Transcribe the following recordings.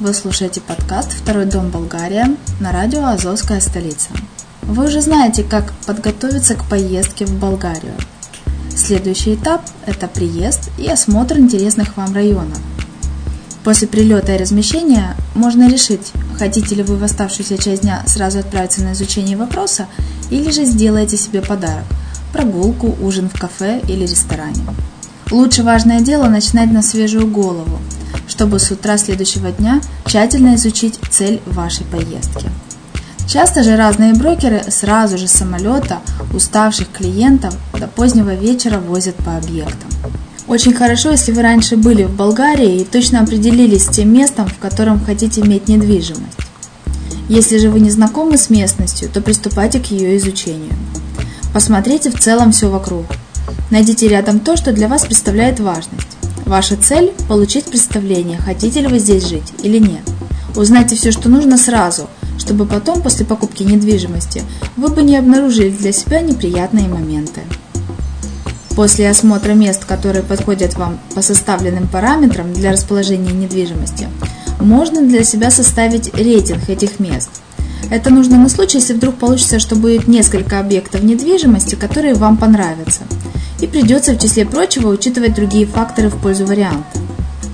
Вы слушаете подкаст «Второй дом Болгария» на радио «Азовская столица». Вы уже знаете, как подготовиться к поездке в Болгарию. Следующий этап – это приезд и осмотр интересных вам районов. После прилета и размещения можно решить, хотите ли вы в оставшуюся часть дня сразу отправиться на изучение вопроса или же сделаете себе подарок – прогулку, ужин в кафе или ресторане. Лучше важное дело начинать на свежую голову – чтобы с утра следующего дня тщательно изучить цель вашей поездки. Часто же разные брокеры сразу же с самолета уставших клиентов до позднего вечера возят по объектам. Очень хорошо, если вы раньше были в Болгарии и точно определились с тем местом, в котором хотите иметь недвижимость. Если же вы не знакомы с местностью, то приступайте к ее изучению. Посмотрите в целом все вокруг. Найдите рядом то, что для вас представляет важность. Ваша цель – получить представление, хотите ли вы здесь жить или нет. Узнайте все, что нужно сразу, чтобы потом, после покупки недвижимости, вы бы не обнаружили для себя неприятные моменты. После осмотра мест, которые подходят вам по составленным параметрам для расположения недвижимости, можно для себя составить рейтинг этих мест. Это нужно на случай, если вдруг получится, что будет несколько объектов недвижимости, которые вам понравятся – и придется в числе прочего учитывать другие факторы в пользу варианта.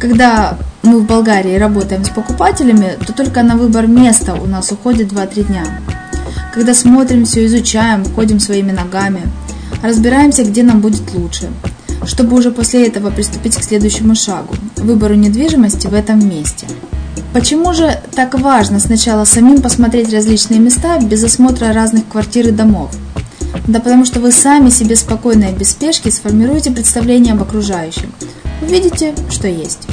Когда мы в Болгарии работаем с покупателями, то только на выбор места у нас уходит 2-3 дня. Когда смотрим все, изучаем, ходим своими ногами, разбираемся, где нам будет лучше, чтобы уже после этого приступить к следующему шагу – выбору недвижимости в этом месте. Почему же так важно сначала самим посмотреть различные места без осмотра разных квартир и домов – да потому что вы сами себе спокойно и без спешки сформируете представление об окружающем. Увидите, что есть.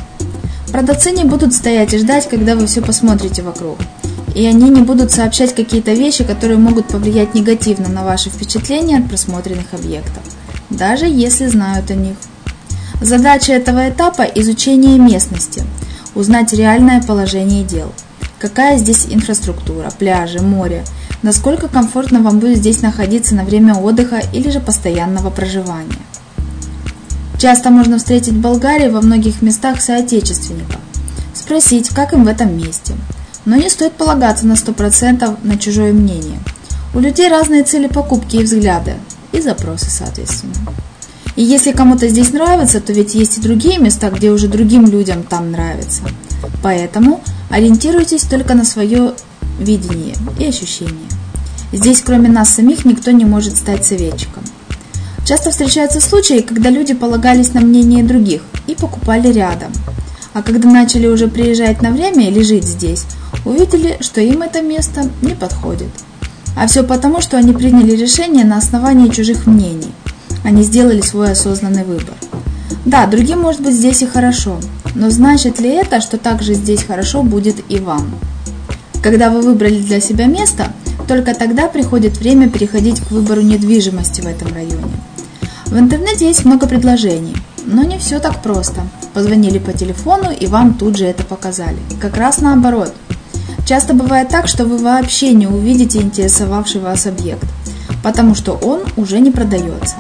Продавцы не будут стоять и ждать, когда вы все посмотрите вокруг. И они не будут сообщать какие-то вещи, которые могут повлиять негативно на ваши впечатления от просмотренных объектов, даже если знают о них. Задача этого этапа – изучение местности, узнать реальное положение дел. Какая здесь инфраструктура, пляжи, море – насколько комфортно вам будет здесь находиться на время отдыха или же постоянного проживания. Часто можно встретить в Болгарии во многих местах соотечественников, спросить, как им в этом месте. Но не стоит полагаться на 100% на чужое мнение. У людей разные цели покупки и взгляды, и запросы соответственно. И если кому-то здесь нравится, то ведь есть и другие места, где уже другим людям там нравится. Поэтому Ориентируйтесь только на свое видение и ощущение. Здесь, кроме нас самих, никто не может стать советчиком. Часто встречаются случаи, когда люди полагались на мнение других и покупали рядом. А когда начали уже приезжать на время или жить здесь, увидели, что им это место не подходит. А все потому, что они приняли решение на основании чужих мнений. Они сделали свой осознанный выбор. Да, другим может быть здесь и хорошо, но значит ли это, что также здесь хорошо будет и вам? Когда вы выбрали для себя место, только тогда приходит время переходить к выбору недвижимости в этом районе. В интернете есть много предложений, но не все так просто. Позвонили по телефону и вам тут же это показали. Как раз наоборот. Часто бывает так, что вы вообще не увидите интересовавший вас объект, потому что он уже не продается.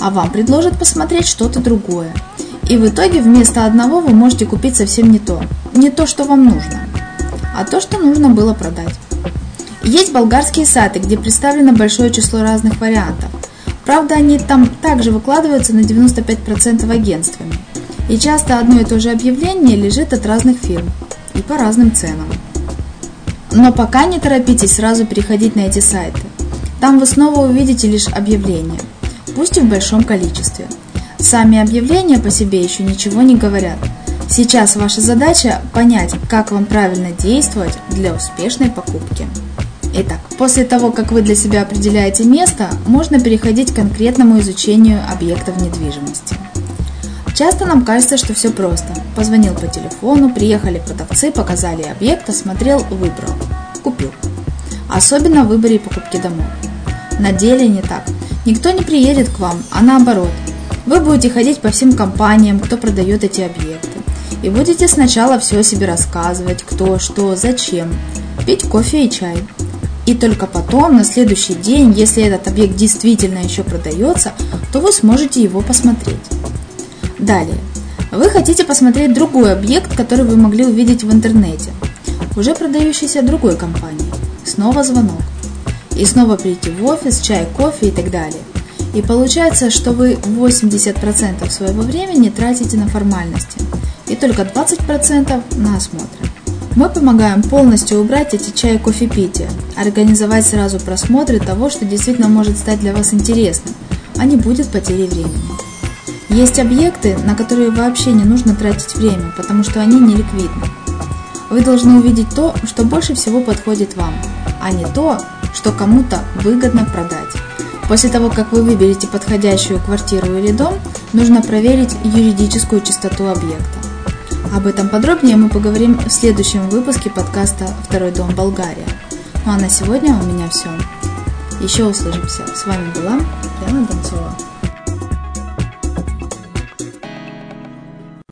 А вам предложат посмотреть что-то другое. И в итоге вместо одного вы можете купить совсем не то. Не то, что вам нужно, а то, что нужно было продать. Есть болгарские сайты, где представлено большое число разных вариантов. Правда, они там также выкладываются на 95% агентствами. И часто одно и то же объявление лежит от разных фирм и по разным ценам. Но пока не торопитесь сразу переходить на эти сайты. Там вы снова увидите лишь объявления, пусть и в большом количестве. Сами объявления по себе еще ничего не говорят. Сейчас ваша задача понять, как вам правильно действовать для успешной покупки. Итак, после того, как вы для себя определяете место, можно переходить к конкретному изучению объектов недвижимости. Часто нам кажется, что все просто. Позвонил по телефону, приехали продавцы, показали объект, осмотрел, выбрал, купил. Особенно в выборе и покупке домов. На деле не так. Никто не приедет к вам, а наоборот. Вы будете ходить по всем компаниям, кто продает эти объекты. И будете сначала все о себе рассказывать, кто, что, зачем. Пить кофе и чай. И только потом, на следующий день, если этот объект действительно еще продается, то вы сможете его посмотреть. Далее. Вы хотите посмотреть другой объект, который вы могли увидеть в интернете, уже продающийся другой компании. Снова звонок. И снова прийти в офис, чай, кофе и так далее. И получается, что вы 80% своего времени тратите на формальности и только 20% на осмотры. Мы помогаем полностью убрать эти чай и кофепития, организовать сразу просмотры того, что действительно может стать для вас интересным, а не будет потери времени. Есть объекты, на которые вообще не нужно тратить время, потому что они не ликвидны. Вы должны увидеть то, что больше всего подходит вам, а не то, что кому-то выгодно продать. После того, как вы выберете подходящую квартиру или дом, нужно проверить юридическую чистоту объекта. Об этом подробнее мы поговорим в следующем выпуске подкаста «Второй дом Болгария». Ну а на сегодня у меня все. Еще услышимся. С вами была Яна Донцова.